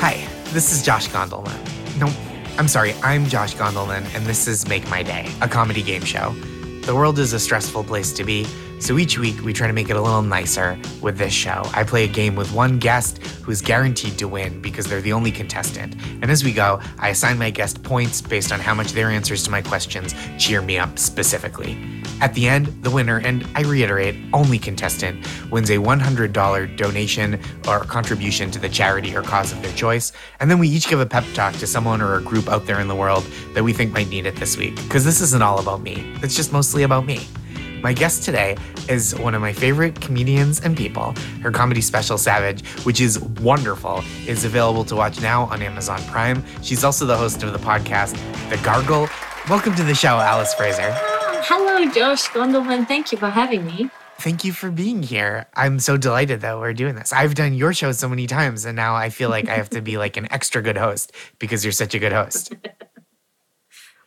Hi, this is Josh Gondelman. No, I'm sorry, I'm Josh Gondelman, and this is Make My Day, a comedy game show. The world is a stressful place to be, so each week we try to make it a little nicer with this show. I play a game with one guest who's guaranteed to win because they're the only contestant. And as we go, I assign my guest points based on how much their answers to my questions cheer me up specifically. At the end, the winner, and I reiterate, only contestant, wins a $100 donation or contribution to the charity or cause of their choice. And then we each give a pep talk to someone or a group out there in the world that we think might need it this week. Because this isn't all about me, it's just mostly about me. My guest today is one of my favorite comedians and people. Her comedy special, Savage, which is wonderful, is available to watch now on Amazon Prime. She's also the host of the podcast, The Gargle. Welcome to the show, Alice Fraser. Hello, Josh Gondelman. Thank you for having me. Thank you for being here. I'm so delighted that we're doing this. I've done your show so many times, and now I feel like I have to be like an extra good host because you're such a good host.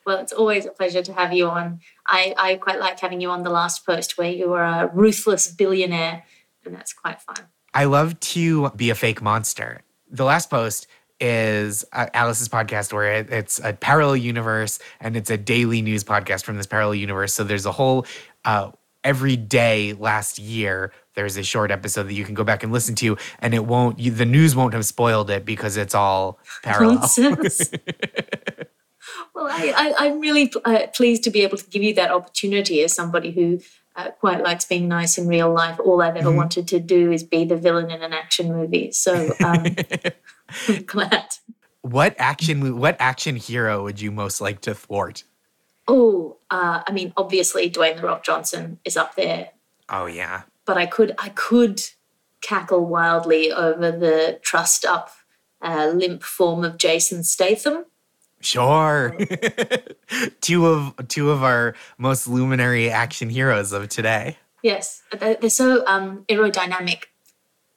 well, it's always a pleasure to have you on. I, I quite like having you on the last post where you were a ruthless billionaire, and that's quite fun. I love to be a fake monster. The last post is uh, Alice's podcast where it, it's a parallel universe and it's a daily news podcast from this parallel universe. So there's a whole uh, every day last year there's a short episode that you can go back and listen to and it won't you, the news won't have spoiled it because it's all parallel well I, I, am really uh, pleased to be able to give you that opportunity as somebody who uh, quite likes being nice in real life all i've ever mm-hmm. wanted to do is be the villain in an action movie so um, i'm glad what action what action hero would you most like to thwart Oh, uh, I mean, obviously Dwayne the Rock Johnson is up there. Oh yeah. But I could I could cackle wildly over the trussed up uh, limp form of Jason Statham. Sure. two of two of our most luminary action heroes of today. Yes, they're so um, aerodynamic.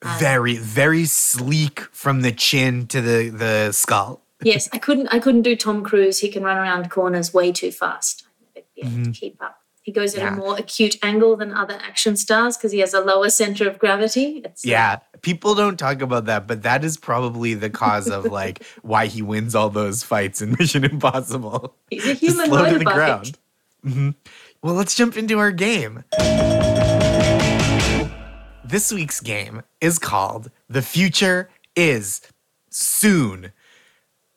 Um, very, very sleek from the chin to the the skull yes, I couldn't. I couldn't do Tom Cruise. He can run around corners way too fast. I'd never be able to keep up. He goes at yeah. a more acute angle than other action stars because he has a lower center of gravity. It's, uh, yeah, people don't talk about that, but that is probably the cause of like why he wins all those fights in Mission Impossible. He's a human slow to the ground. Mm-hmm. Well, let's jump into our game. This week's game is called "The Future Is Soon."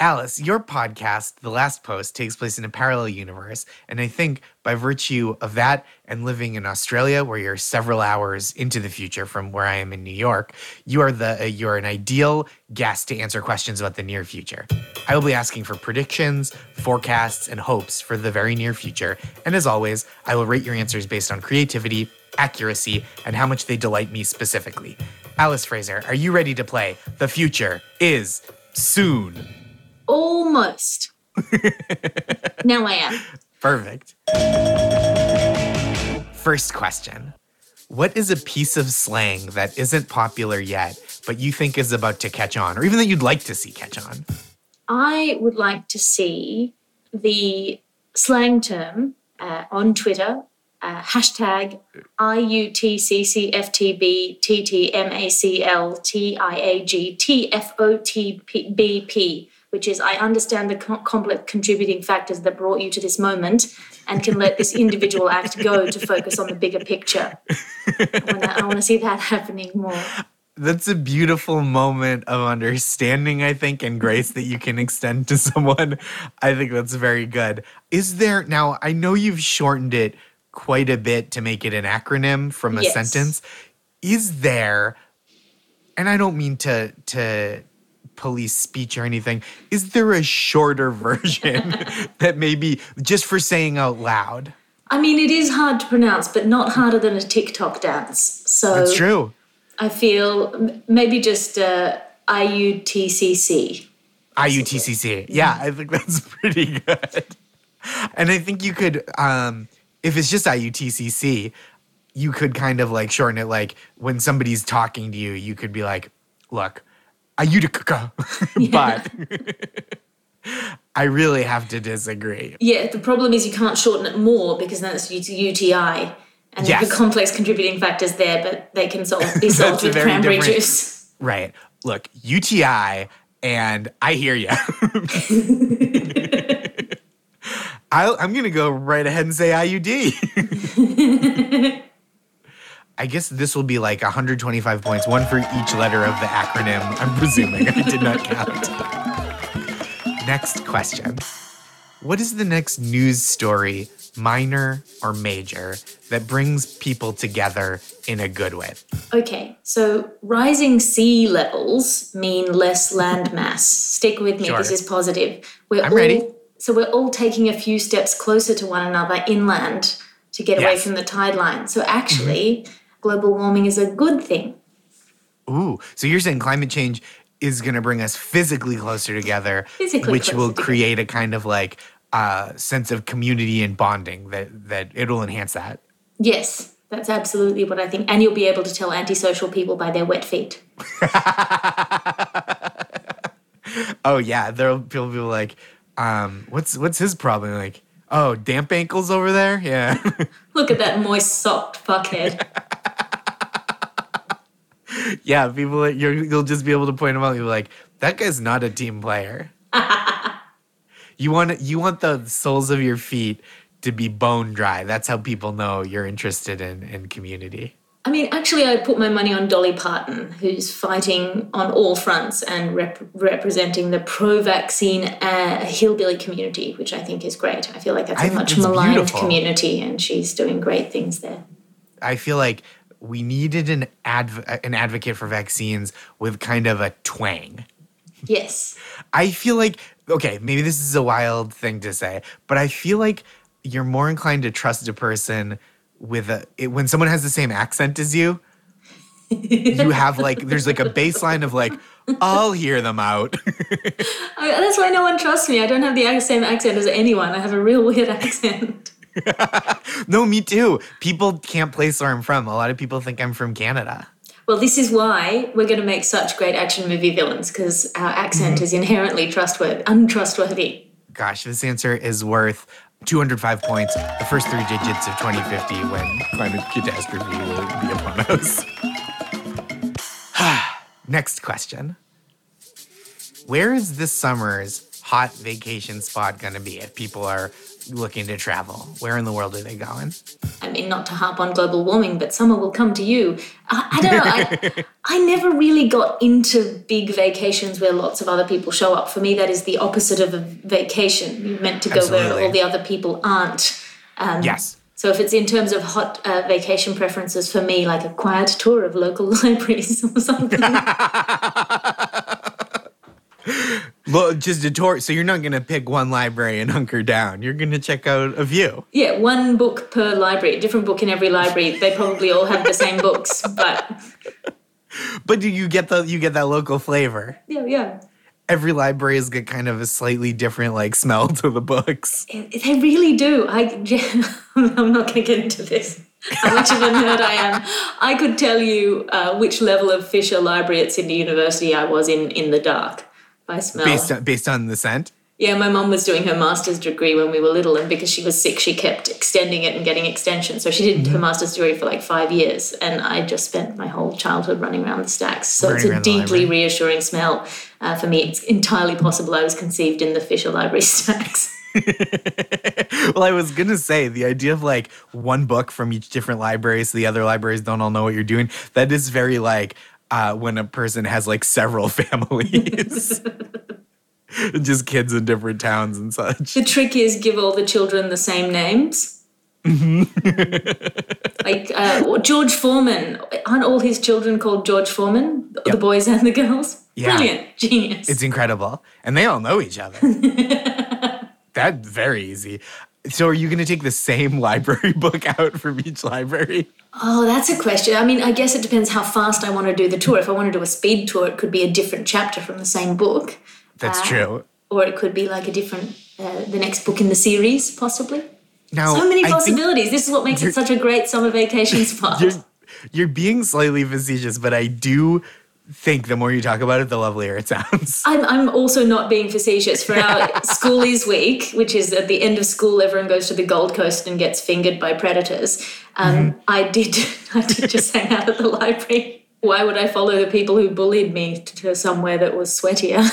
Alice, your podcast, The Last Post, takes place in a parallel universe. And I think by virtue of that and living in Australia, where you're several hours into the future from where I am in New York, you are the uh, you're an ideal guest to answer questions about the near future. I will be asking for predictions, forecasts, and hopes for the very near future. And as always, I will rate your answers based on creativity, accuracy, and how much they delight me specifically. Alice Fraser, are you ready to play? The future is soon. Almost. now I am. Perfect. First question What is a piece of slang that isn't popular yet, but you think is about to catch on, or even that you'd like to see catch on? I would like to see the slang term uh, on Twitter uh, hashtag IUTCCFTBTTMACLTIAGTFOTBP which is I understand the complex contributing factors that brought you to this moment and can let this individual act go to focus on the bigger picture. I want to see that happening more. That's a beautiful moment of understanding, I think, and grace that you can extend to someone. I think that's very good. Is there now, I know you've shortened it quite a bit to make it an acronym from a yes. sentence. Is there, and I don't mean to to police speech or anything. Is there a shorter version that maybe just for saying out loud? I mean, it is hard to pronounce, but not harder than a TikTok dance. So that's true. I feel maybe just uh, IUTCC. IUTCC. Yeah, I think that's pretty good. And I think you could, um, if it's just IUTCC, you could kind of like shorten it. Like when somebody's talking to you, you could be like, look, Ayutica. but I really have to disagree. Yeah, the problem is you can't shorten it more because then it's UTI. And yes. the complex contributing factors there, but they can solve, be solved with cranberry juice. Right. Look, UTI and I hear you. I'm going to go right ahead and say IUD. I guess this will be like 125 points, one for each letter of the acronym. I'm presuming. I did not count. next question What is the next news story, minor or major, that brings people together in a good way? Okay, so rising sea levels mean less land mass. Stick with me, Sure. this is positive. We're I'm all, ready. So we're all taking a few steps closer to one another inland to get away from the tide line. So actually, global warming is a good thing. Ooh, so you're saying climate change is going to bring us physically closer together, Physically which closer will together. create a kind of like uh, sense of community and bonding that that it'll enhance that. Yes, that's absolutely what I think. And you'll be able to tell antisocial people by their wet feet. Oh yeah, there'll be people be like, um, what's what's his problem? Like, oh, damp ankles over there. Yeah, Look at that moist socked fuckhead. Yeah. People, you're, you'll just be able to point them out. You're like, that guy's not a team player. you want you want the soles of your feet to be bone dry. That's how people know you're interested in in community. I mean, actually, I put my money on Dolly Parton, who's fighting on all fronts and rep- representing the pro vaccine uh, hillbilly community, which I think is great. I feel like that's I a much maligned beautiful. community, and she's doing great things there. I feel like we needed an adv- an advocate for vaccines with kind of a twang. Yes. I feel like okay, maybe this is a wild thing to say, but I feel like you're more inclined to trust a person with a it, when someone has the same accent as you. you have like there's like a baseline of like I'll hear them out. I, that's why no one trusts me. I don't have the same accent as anyone. I have a real weird accent. no, me too. People can't place where I'm from. A lot of people think I'm from Canada. Well, this is why we're going to make such great action movie villains because our accent Mm-hmm. is inherently trustworthy, untrustworthy. Gosh, this answer is worth 205 points, the first three digits of 2050 when climate catastrophe will be upon us. Next question. Where is this summer's hot vacation spot going to be if people are looking to travel? Where in the world are they going? I mean, not to harp on global warming, but summer will come to you. I, I don't know. I, I never really got into big vacations where lots of other people show up. For me, that is the opposite of a vacation. You're meant to go Absolutely. where all the other people aren't. Um, Yes. So if it's in terms of hot uh, vacation preferences for me, like a quiet tour of local libraries or something. Well, just a tour. So you're not going to pick one library and hunker down. You're going to check out a few. yeah, one book per library, different book in every library. They probably all have the same books, but But do you get the you get that local flavor? yeah, yeah. Every library has got kind of a slightly different like smell to the books. It- They really do. I, I'm not going to get into this. How much of a nerd I am. I could tell you uh, which level of Fisher Library at Sydney University I was in in the dark by smell. Based on based on the scent. yeah, my mom was doing her master's degree when we were little, and because she was sick, she kept extending it and getting extensions. So she did Mm-hmm. her master's degree for like five years, and I just spent my whole childhood running around the stacks. So it's a deeply reassuring smell. Uh, for me, it's entirely possible I was conceived in the Fisher Library stacks. well, I was gonna say the idea of like one book from each different library, so the other libraries don't all know what you're doing. That is very like uh, when a person has like several families, just kids in different towns and such. The trick is give all the children the same names. like uh, George Foreman, aren't all his children called George Foreman? The boys and the girls. Yeah. Brilliant, genius. It's incredible, and they all know each other. That's very easy. So, are you going to take the same library book out from each library? oh, that's a question. I mean, I guess it depends how fast I want to do the tour. If I want to do a speed tour, it could be a different chapter from the same book, That's Ah. true. or it could be like a different, uh, the next book in the series, possibly. Now, So many possibilities. This is what makes it such a great summer vacation spot. you're you're being slightly facetious, but I do think the more you talk about it, the lovelier it sounds. I'm, I'm also not being facetious. For our Schoolies Week, which is at the end of school, everyone goes to the Gold Coast and gets fingered by predators. Um, I did I did just hang out at the library. Why would I follow the people who bullied me to somewhere that was sweatier?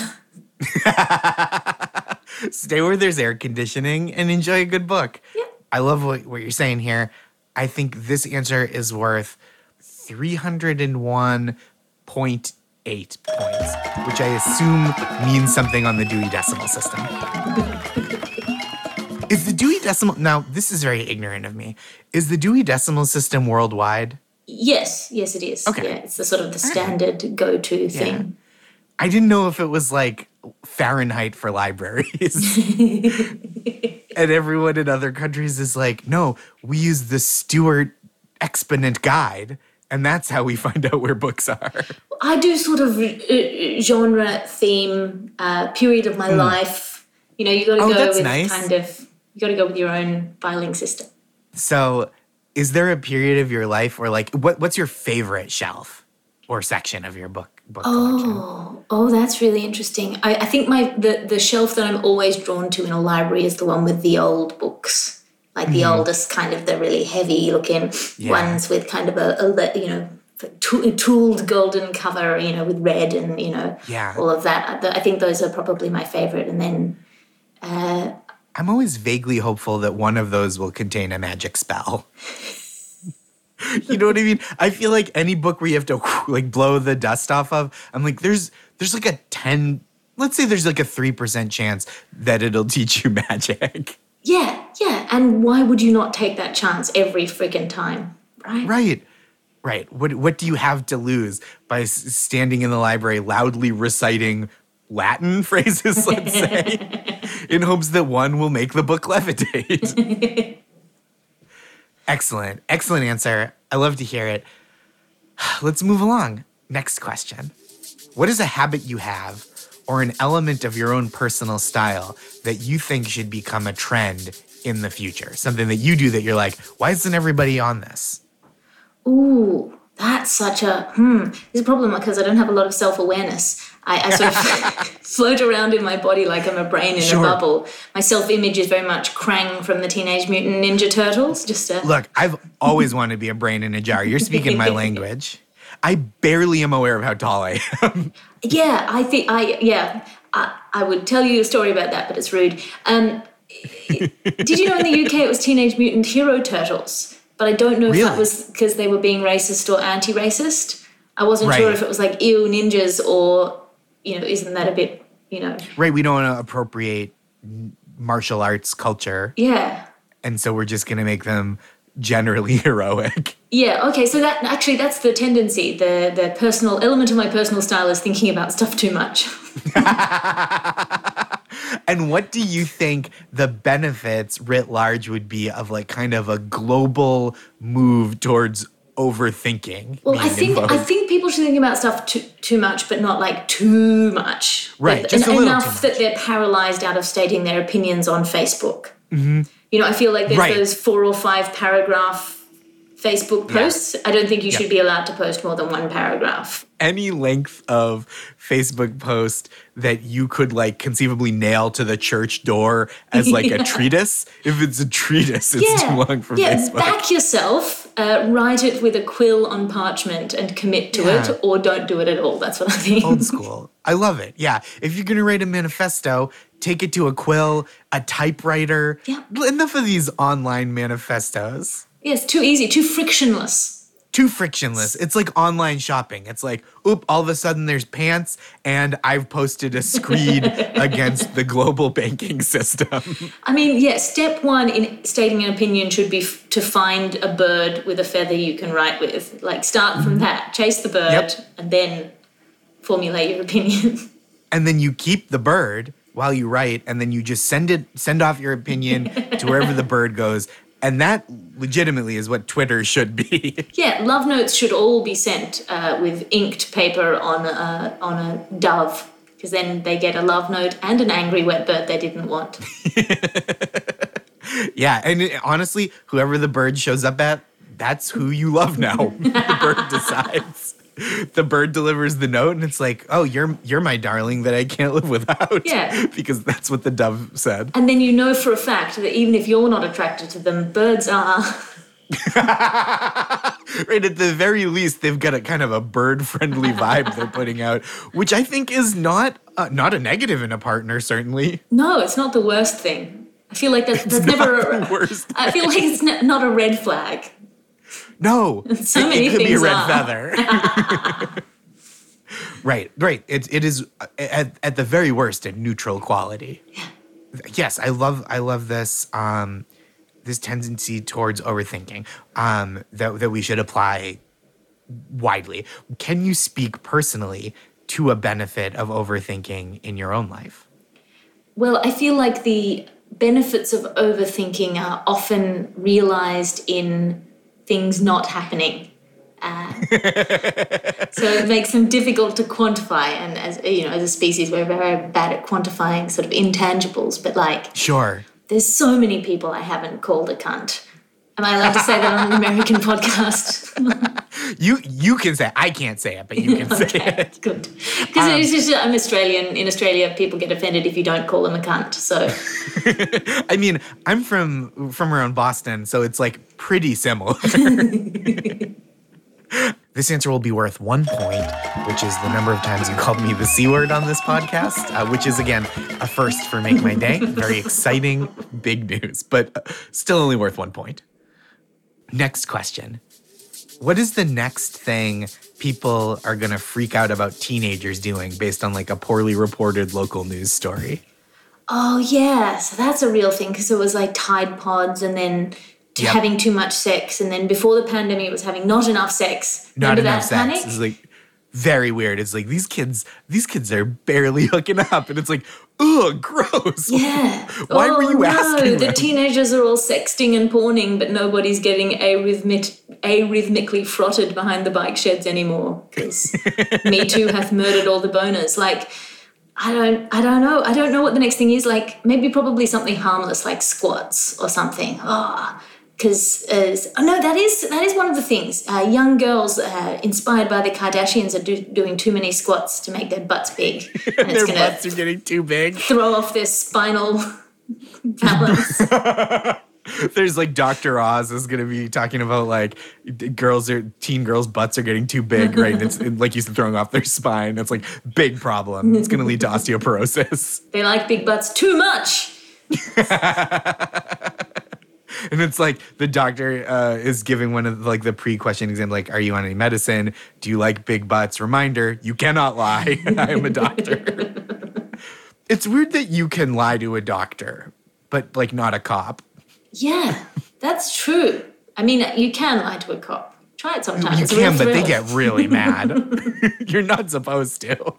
Stay where there's air conditioning and enjoy a good book. Yep. I love what, what you're saying here. I think this answer is worth 301.8 points, which I assume means something on the Dewey Decimal System. is the Dewey Decimal, now this is very ignorant of me, is the Dewey Decimal System worldwide? yes, yes, it is. Okay. Yeah, it's the sort of the standard go-to thing. I didn't know if it was like Fahrenheit for libraries. and everyone in other countries is like, no, we use the Stewart exponent guide. And that's how we find out where books are. I do sort of uh, genre theme uh, period of my life. You know, you got to. Oh, go with nice. kind of you got to go with your own filing system. So, is there a period of your life where, like, what, what's your favorite shelf or section of your book book collection? Oh, oh, that's really interesting. I, I think my the the shelf that I'm always drawn to in a library is the one with the old books, like the mm-hmm. oldest kind of the really heavy looking. Yeah. ones with kind of a, a you know tooled golden cover, you know, with red and you know Yeah. all of that. I, think those are probably my favorite. And then uh, I'm always vaguely hopeful that one of those will contain a magic spell. you know what I mean? I feel like any book where you have to like blow the dust off of, I'm like, there's there's like a 10, let's say there's like a 3% chance that it'll teach you magic. yeah, yeah. And why would you not take that chance every freaking time, right? Right. Right. What what do you have to lose by standing in the library loudly reciting Latin phrases, let's say, in hopes that one will make the book levitate? Excellent. Excellent answer. I love to hear it. Let's move along. Next question. What is a habit you have or an element of your own personal style that you think should become a trend in the future? Something that you do that you're like, why isn't everybody on this? Ooh, that's such a hmm. There's a problem because I don't have a lot of self awareness. I, I sort of float around in my body like I'm a brain in Sure. a bubble. My self image is very much Krang from the Teenage Mutant Ninja Turtles. Just a Look, I've always wanted to be a brain in a jar. You're speaking my language. I barely am aware of how tall I am. yeah. I think I yeah. I, I would tell you a story about that, but it's rude. Um, did you know in the UK it was Teenage Mutant Hero Turtles? But I don't know if that was because they were being racist or anti-racist. I wasn't sure if it was like ew ninjas or you know isn't that a bit you know? Right, we don't want to appropriate martial arts culture, yeah. And so we're just going to make them generally heroic. yeah okay so that actually that's the tendency. The the personal element of my personal style is thinking about stuff too much And what do you think the benefits writ large would be of like kind of a global move towards overthinking? Well, I think I think people should think about stuff too too much, but not like too much. Right, Like, just en- enough that they're paralyzed out of stating their opinions on Facebook. Mm-hmm. You know, I feel like there's Right. those four or five paragraph Facebook Yeah. posts. I don't think you Yeah. should be allowed to post more than one paragraph. any length of Facebook post that you could like conceivably nail to the church door as like a treatise. If it's a treatise, it's too long for yeah. Facebook. Back yourself, uh, write it with a quill on parchment, and commit to Yeah. it, or don't do it at all. That's what I think. Old school. I love it. Yeah. If you're going to write a manifesto, take it to a quill, a typewriter. Yeah. Enough of these online manifestos. Yes, too easy, too frictionless. Too frictionless. It's like online shopping. It's like, oop, all of a sudden there's pants and I've posted a screed against the global banking system. I mean, yeah, step one in stating an opinion should be f- to find a bird with a feather you can write with. Like, start from that, chase the bird, Mm-hmm. Yep. and then formulate your opinion. and then you keep the bird while you write and then you just send it send off your opinion to wherever the bird goes and that legitimately is what twitter should be. Yeah, love notes should all be sent uh, with inked paper on a, on a dove, because then they get a love note and an angry wet bird they didn't want. yeah and it- honestly whoever the bird shows up at that's who you love now. The bird decides the bird delivers the note and it's like oh you're you're my darling that i can't live without Yeah. because that's what the dove said And then you know for a fact that even if you're not attracted to them, birds are. right at the very least they've got a kind of a bird friendly vibe they're putting out which i think is not uh, not a negative in a partner certainly No, it's not the worst thing. I feel like that's, that's never. the worst I feel like it's n- not a red flag. No. So it, many it could be a red feather. Right right it, it is uh, at, at the very worst a neutral quality. Yeah. yes i love i love this um this tendency towards overthinking um that, that we should apply widely. Can you speak personally to a benefit of overthinking in your own life? Well, I feel like the benefits of overthinking are often realized in things not happening. Uh, so it makes them difficult to quantify, and as you know, as a species, we're very bad at quantifying sort of intangibles. But like, sure there's so many people I haven't called a cunt. Am I allowed to say that on an American podcast? you you can say I can't say it but you can say okay, it good. Because it's just I'm Australian. In Australia, people get offended if you don't call them a cunt. So I mean, I'm from from around Boston, so it's like pretty similar. this answer will be worth one point, which is the number of times you called me the C word on this podcast, uh, which is again a first for Make My Day. Very exciting, big news, but uh, still only worth one point. Next question. What is the next thing people are going to freak out about teenagers doing based on like a poorly reported local news story? Oh yeah, so that's a real thing because it was like Tide Pods and then Yep. having too much sex, and then before the pandemic, it was having not enough sex. not Remember enough that sex. panic? It's like very weird. It's like these kids, these kids are barely hooking up, and it's like, ugh, gross. Yeah. Why were oh, you no, asking The them? teenagers are all sexting and porning, but nobody's getting arrhythmic, arrhythmically frotted behind the bike sheds anymore because Me Too hath murdered all the boners. Like, I don't, I don't know. I don't know what the next thing is. Like, maybe probably something harmless like squats or something. Oh, because oh no, that is that is one of the things. Uh, young girls uh, inspired by the Kardashians are do, doing too many squats to make their butts big, and Their butts are getting too big. throw off their spinal balance. There's like Dr. Oz is gonna be talking about like girls are teen girls' butts are getting too big, right? And it's like you said, throwing off their spine. It's like big problem. It's gonna lead to osteoporosis. they like big butts too much. And it's like the doctor uh, is giving one of like the pre-question exam, like, "Are you on any medicine? Do you like big butts?" Reminder: You cannot lie. I am a doctor. it's weird that you can lie to a doctor, but like not a cop. Yeah, that's true. I mean, you can lie to a cop. Try it sometimes. You It's can, but they get really mad. You're not supposed to.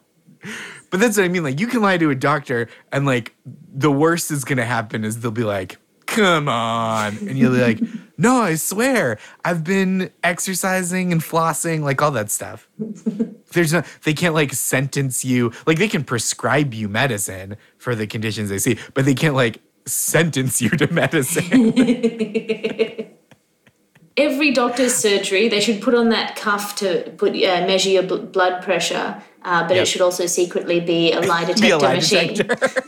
But that's what I mean. Like, you can lie to a doctor, and like, the worst is gonna happen is they'll be like, "Come on," and you'll be like, "No, I swear, I've been exercising and flossing, like all that stuff." There's no, they can't like sentence you. Like, they can prescribe you medicine for the conditions they see, but they can't like sentence you to medicine. Every doctor's surgery, they should put on that cuff to put uh, measure your bl- blood pressure, uh, but Yep. it should also secretly be a lie detector a lie machine. detector.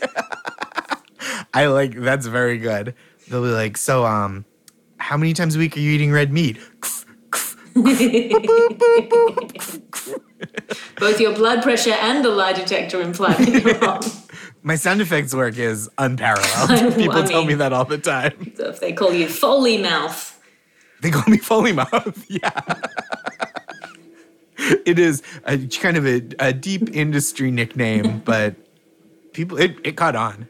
I like that's very good. They'll be like, so um, how many times a week are you eating red meat? Both your blood pressure and the lie detector imply that you're wrong. My sound effects work is unparalleled. People I tell me that all the time. So if they call you Foley mouth, They call me Foley Mouth. Yeah. it is a kind of a, a deep industry nickname, but people it, it caught on.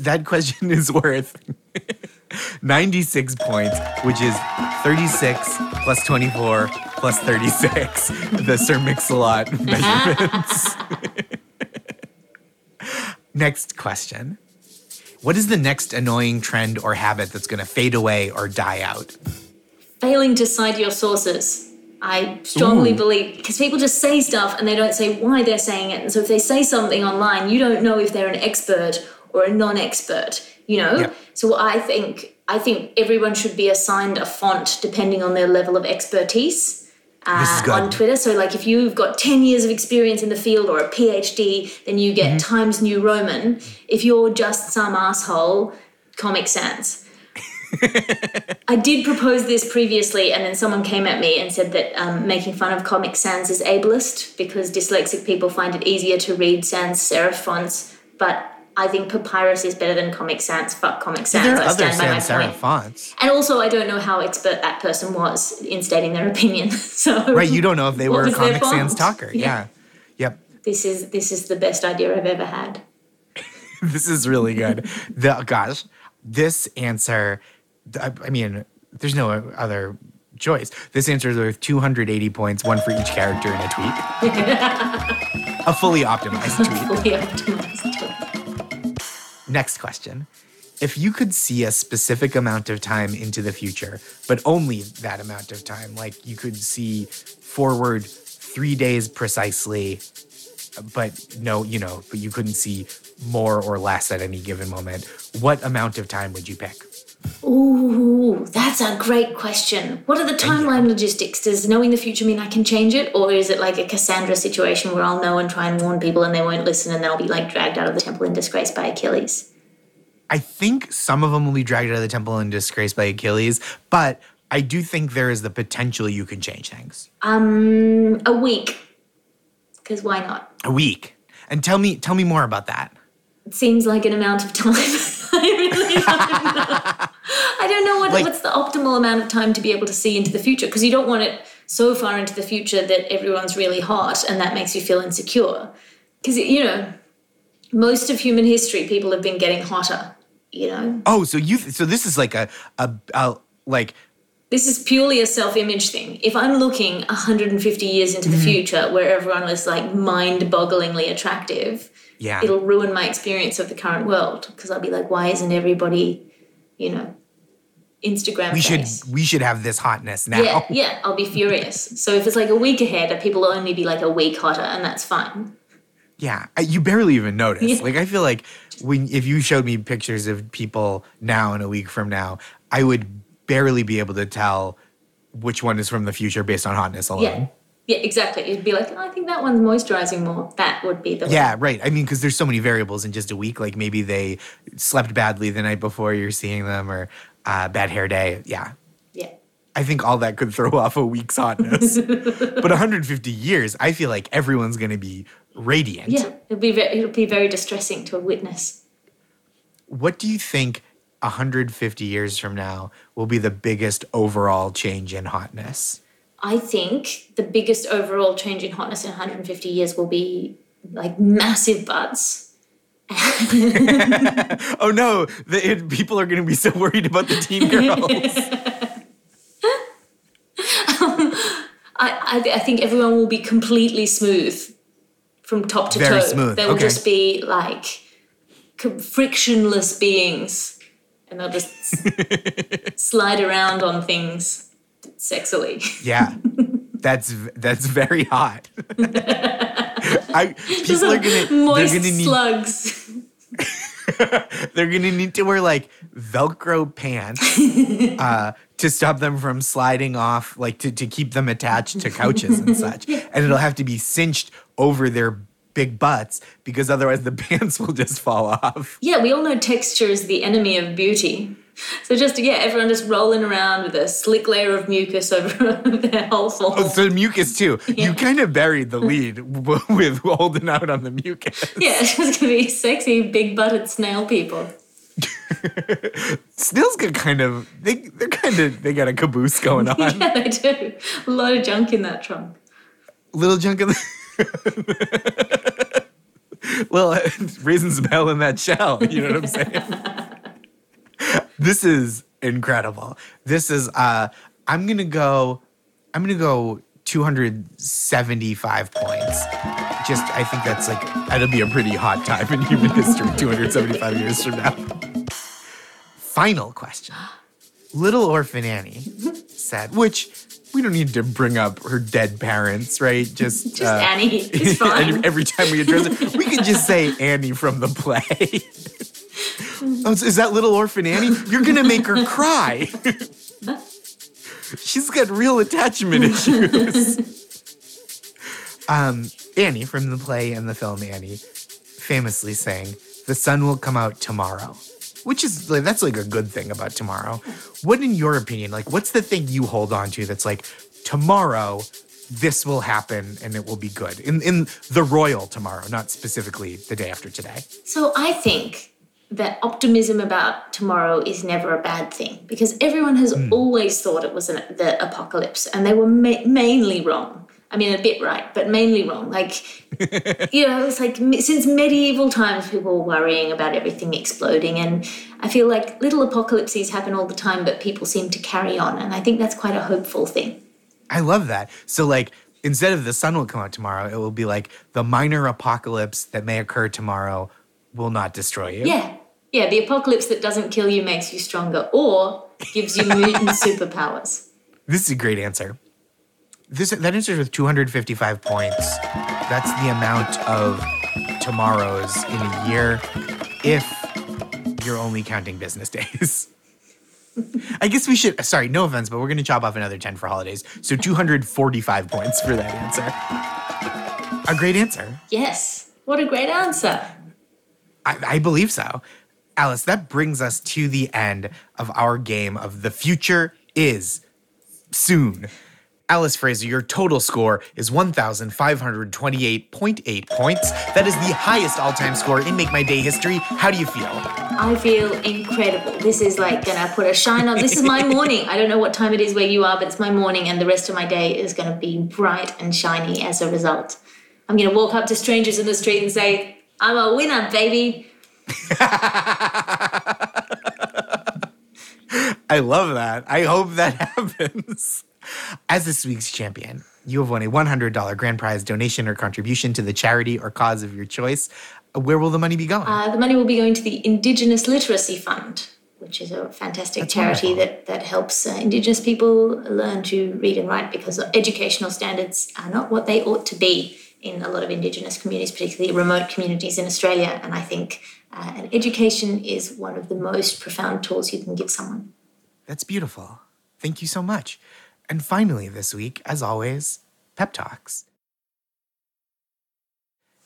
That question is worth 96 points, which is 36 plus 24 plus 36. The Sir Mix-a-Lot measurements. next question. What is the next annoying trend or habit that's going to fade away or die out? failing to cite your sources. I strongly believe because people just say stuff and they don't say why they're saying it. And so if they say something online, you don't know if they're an expert or a non-expert. You know. Yeah. So I think I think everyone should be assigned a font depending on their level of expertise. Uh, on Twitter. So, like, if you've got 10 years of experience in the field or a PhD, then you get Mm-hmm. Times New Roman. If you're just some asshole, Comic Sans. I did propose this previously, and then someone came at me and said that um, making fun of Comic Sans is ableist because dyslexic people find it easier to read sans serif fonts. But I think Papyrus is better than Comic Sans. Fuck Comic Sans. there are I other stand by my sans serif point. fonts. And also, I don't know how expert that person was in stating their opinion. so Right, you don't know if they were a Comic Sans talker. Yeah. Yeah. Yep. this is this is the best idea I've ever had. this is really good. the gosh, this answer. I, I mean, there's no other choice. This answer is worth 280 points, one for each character in a tweet. a fully optimized tweet. Fully optimized. Next question. If you could see a specific amount of time into the future, but only that amount of time, like you could see forward three days precisely, but no, you know, but you couldn't see more or less at any given moment, what amount of time would you pick? Ooh, that's a great question. What are the timeline logistics? Does knowing the future mean I can change it? Or is it like a Cassandra situation where I'll know and try and warn people and they won't listen and then I'll be like dragged out of the temple in disgrace by Achilles? I think some of them will be dragged out of the temple in disgrace by Achilles, but I do think there is the potential you can change things. Um, a week. Because why not? A week. And tell me tell me more about that. It seems like an amount of time. I really don't know. I don't know what, Like- what's the optimal amount of time to be able to see into the future because you don't want it so far into the future that everyone's really hot and that makes you feel insecure. Because, you know, most of human history, people have been getting hotter, you know? Oh, so you so this is like a a, a like This is purely a self image thing. If I'm looking 150 years into the mm-hmm. future where everyone is like mind bogglingly attractive, yeah. it'll ruin my experience of the current world because I'll be like, why isn't everybody, you know, Instagram we should we should have this hotness now. Yeah, yeah, I'll be furious. So if it's like a week ahead, people will only be like a week hotter, and that's fine. Yeah, you barely even notice. Yeah. Like I feel like when if you showed me pictures of people now and a week from now, I would barely be able to tell which one is from the future based on hotness alone. Yeah, yeah, exactly. You'd be like, oh, I think that one's moisturizing more. That would be the one. Yeah, right. I mean, because there's so many variables in just a week. Like maybe they slept badly the night before you're seeing them, or uh, bad hair day. Yeah, yeah. I think all that could throw off a week's hotness. but 150 years, I feel like everyone's going to be radiant. Yeah, it'll be very, it'll be very distressing to a witness. What do you think 150 years from now will be the biggest overall change in hotness? I think the biggest overall change in hotness in 150 years will be like massive butts. Oh no, the, it, people are going to be so worried about the teen girls. Um, I, I, I think everyone will be completely smooth from top to Very toe. smooth, They will okay. just be like frictionless beings, and they'll just slide around on things sexily. yeah, that's that's very hot. I, people are gonna they're moist gonna need slugs. they're gonna need to wear like Velcro pants uh, to stop them from sliding off, like to, to keep them attached to couches and such. And it'll have to be cinched over their big butts because otherwise the pants will just fall off. Yeah, we all know texture is the enemy of beauty. So just yeah, everyone just rolling around with a slick layer of mucus over their whole form. Oh, so mucus too. Yeah. You kind of buried the lead with holding out on the mucus. Yeah, it's just gonna be sexy, big butted snail people. Snails get kind of they they're kind of they got a caboose going on. Yeah, they do. A lot of junk in that trunk. Little junk in the Well, raisins bell in that shell. You know what I'm saying? this is incredible. This is uh I'm gonna go I'm gonna go 275 points. Just I think that's like that'll be a pretty hot time in human history, 275 years from now. Final question. Little Orphan Annie said, which we don't need to bring up her dead parents, right? Just, Just Annie. It's fine. and every time we address it, we can just say Annie from the play. Oh, is that Little Orphan Annie? You're gonna make her cry. She's got real attachment issues. um, Annie from the play and the film Annie famously saying, "The sun will come out tomorrow." which is like that's like a good thing about tomorrow. What, in your opinion, like what's the thing you hold on to that's like tomorrow? This will happen and it will be good in in the royal tomorrow, not specifically the day after today. So I think that optimism about tomorrow is never a bad thing because everyone has Hmm. always thought it was an, the apocalypse and they were ma- mainly wrong. I mean, a bit right, but mainly wrong. Like, you know, it's like since medieval times, people were worrying about everything exploding. And I feel like little apocalypses happen all the time, but people seem to carry on. And I think that's quite a hopeful thing. I love that. So like instead of the sun will come out tomorrow, it will be like the minor apocalypse that may occur tomorrow will not destroy you. Yeah. Yeah. The apocalypse that doesn't kill you makes you stronger or gives you mutant superpowers. This is a great answer. This that answers with 255 points. That's the amount of tomorrows in a year if you're only counting business days. I guess we should sorry, no offense, but we're gonna chop off another 10 for holidays. So 245 points for that answer. A great answer. Yes. What a great answer. I, I believe so. Alice, that brings us to the end of our game of The Future is Soon. Alice Fraser, your total score is 1,528.8 points. That is the highest all time score in Make My Day history. How do you feel? I feel incredible. This is like gonna put a shine on. This is my morning. I don't know what time it is where you are, but it's my morning, and the rest of my day is gonna be bright and shiny as a result. I'm gonna walk up to strangers in the street and say, I'm a winner, baby. I love that. I hope that happens. As this week's champion, you have won a $100 grand prize donation or contribution to the charity or cause of your choice. Where will the money be going? Uh, the money will be going to the Indigenous Literacy Fund, which is a fantastic charity wonderful. that, that helps uh, Indigenous people learn to read and write because educational standards are not what they ought to be in a lot of Indigenous communities, particularly remote communities in Australia. And I think uh, an education is one of the most profound tools you can give someone. That's beautiful. Thank you so much. And finally, this week, as always, pep talks.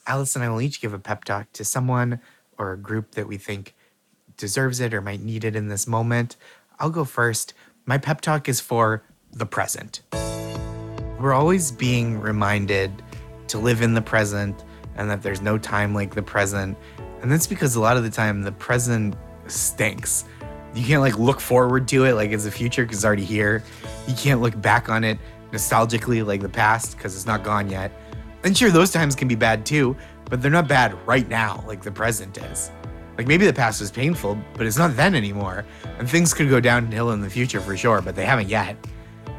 Alice and I will each give a pep talk to someone or a group that we think deserves it or might need it in this moment. I'll go first. My pep talk is for the present. We're always being reminded to live in the present and that there's no time like the present. And that's because a lot of the time the present stinks. You can't like look forward to it like it's the future because it's already here. You can't look back on it nostalgically like the past because it's not gone yet. And sure, those times can be bad too, but they're not bad right now like the present is. Like maybe the past was painful, but it's not then anymore. And things could go downhill in the future for sure, but they haven't yet.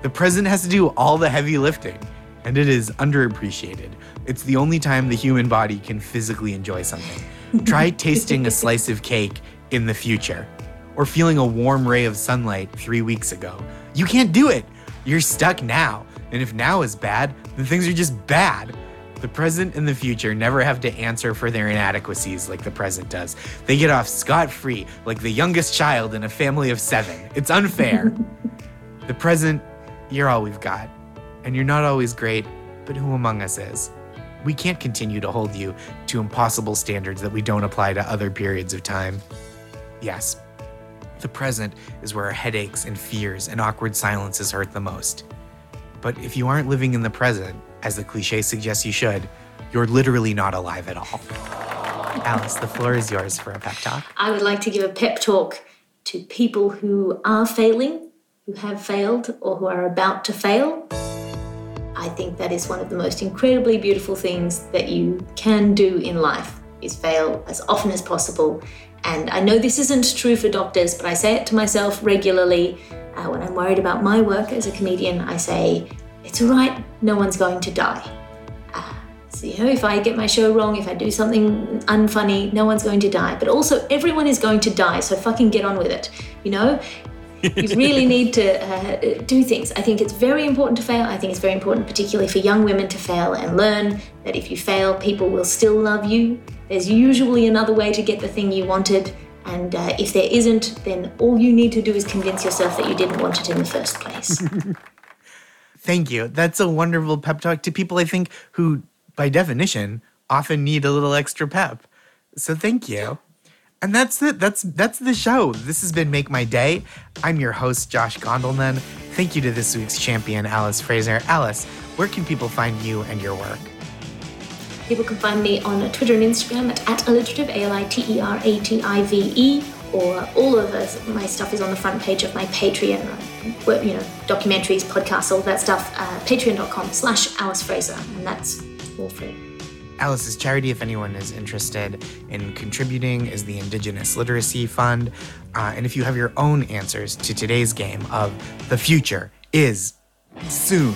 The present has to do all the heavy lifting, and it is underappreciated. It's the only time the human body can physically enjoy something. Try tasting a slice of cake in the future, or feeling a warm ray of sunlight three weeks ago. You can't do it. You're stuck now. And if now is bad, then things are just bad. The present and the future never have to answer for their inadequacies like the present does. They get off scot free, like the youngest child in a family of seven. It's unfair. the present, you're all we've got. And you're not always great, but who among us is? We can't continue to hold you to impossible standards that we don't apply to other periods of time. Yes, the present is where our headaches and fears and awkward silences hurt the most. But if you aren't living in the present, as the cliche suggests you should, you're literally not alive at all. Alice, the floor is yours for a pep talk. I would like to give a pep talk to people who are failing, who have failed, or who are about to fail. I think that is one of the most incredibly beautiful things that you can do in life is fail as often as possible. And I know this isn't true for doctors, but I say it to myself regularly uh, when I'm worried about my work as a comedian. I say, it's all right, no one's going to die. So, you know, if I get my show wrong, if I do something unfunny, no one's going to die. But also, everyone is going to die, so fucking get on with it. You know, you really need to uh, do things. I think it's very important to fail. I think it's very important, particularly for young women, to fail and learn that if you fail, people will still love you. There's usually another way to get the thing you wanted. And uh, if there isn't, then all you need to do is convince yourself that you didn't want it in the first place. Thank you. That's a wonderful pep talk to people I think who, by definition, often need a little extra pep. So thank you. And that's it. That's that's the show. This has been Make My Day. I'm your host, Josh Gondelman. Thank you to this week's champion, Alice Fraser. Alice, where can people find you and your work? People can find me on Twitter and Instagram at, at aliterative, A-L-I-T-E-R-A-T-I-V-E, or all of my stuff is on the front page of my Patreon, you know, documentaries, podcasts, all that stuff, uh, patreon.com slash Alice Fraser, and that's all free. Alice's charity, if anyone is interested in contributing, is the Indigenous Literacy Fund. Uh, and if you have your own answers to today's game of the future is soon,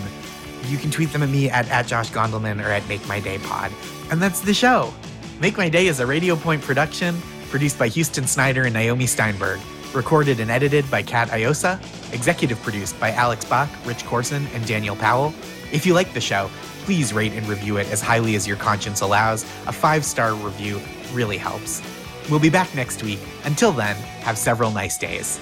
you can tweet them at me at, at Josh Gondelman or at Make My Day Pod. And that's the show. Make My Day is a Radio Point production produced by Houston Snyder and Naomi Steinberg, recorded and edited by Kat Iosa, executive produced by Alex Bach, Rich Corson, and Daniel Powell. If you like the show, please rate and review it as highly as your conscience allows. A five star review really helps. We'll be back next week. Until then, have several nice days.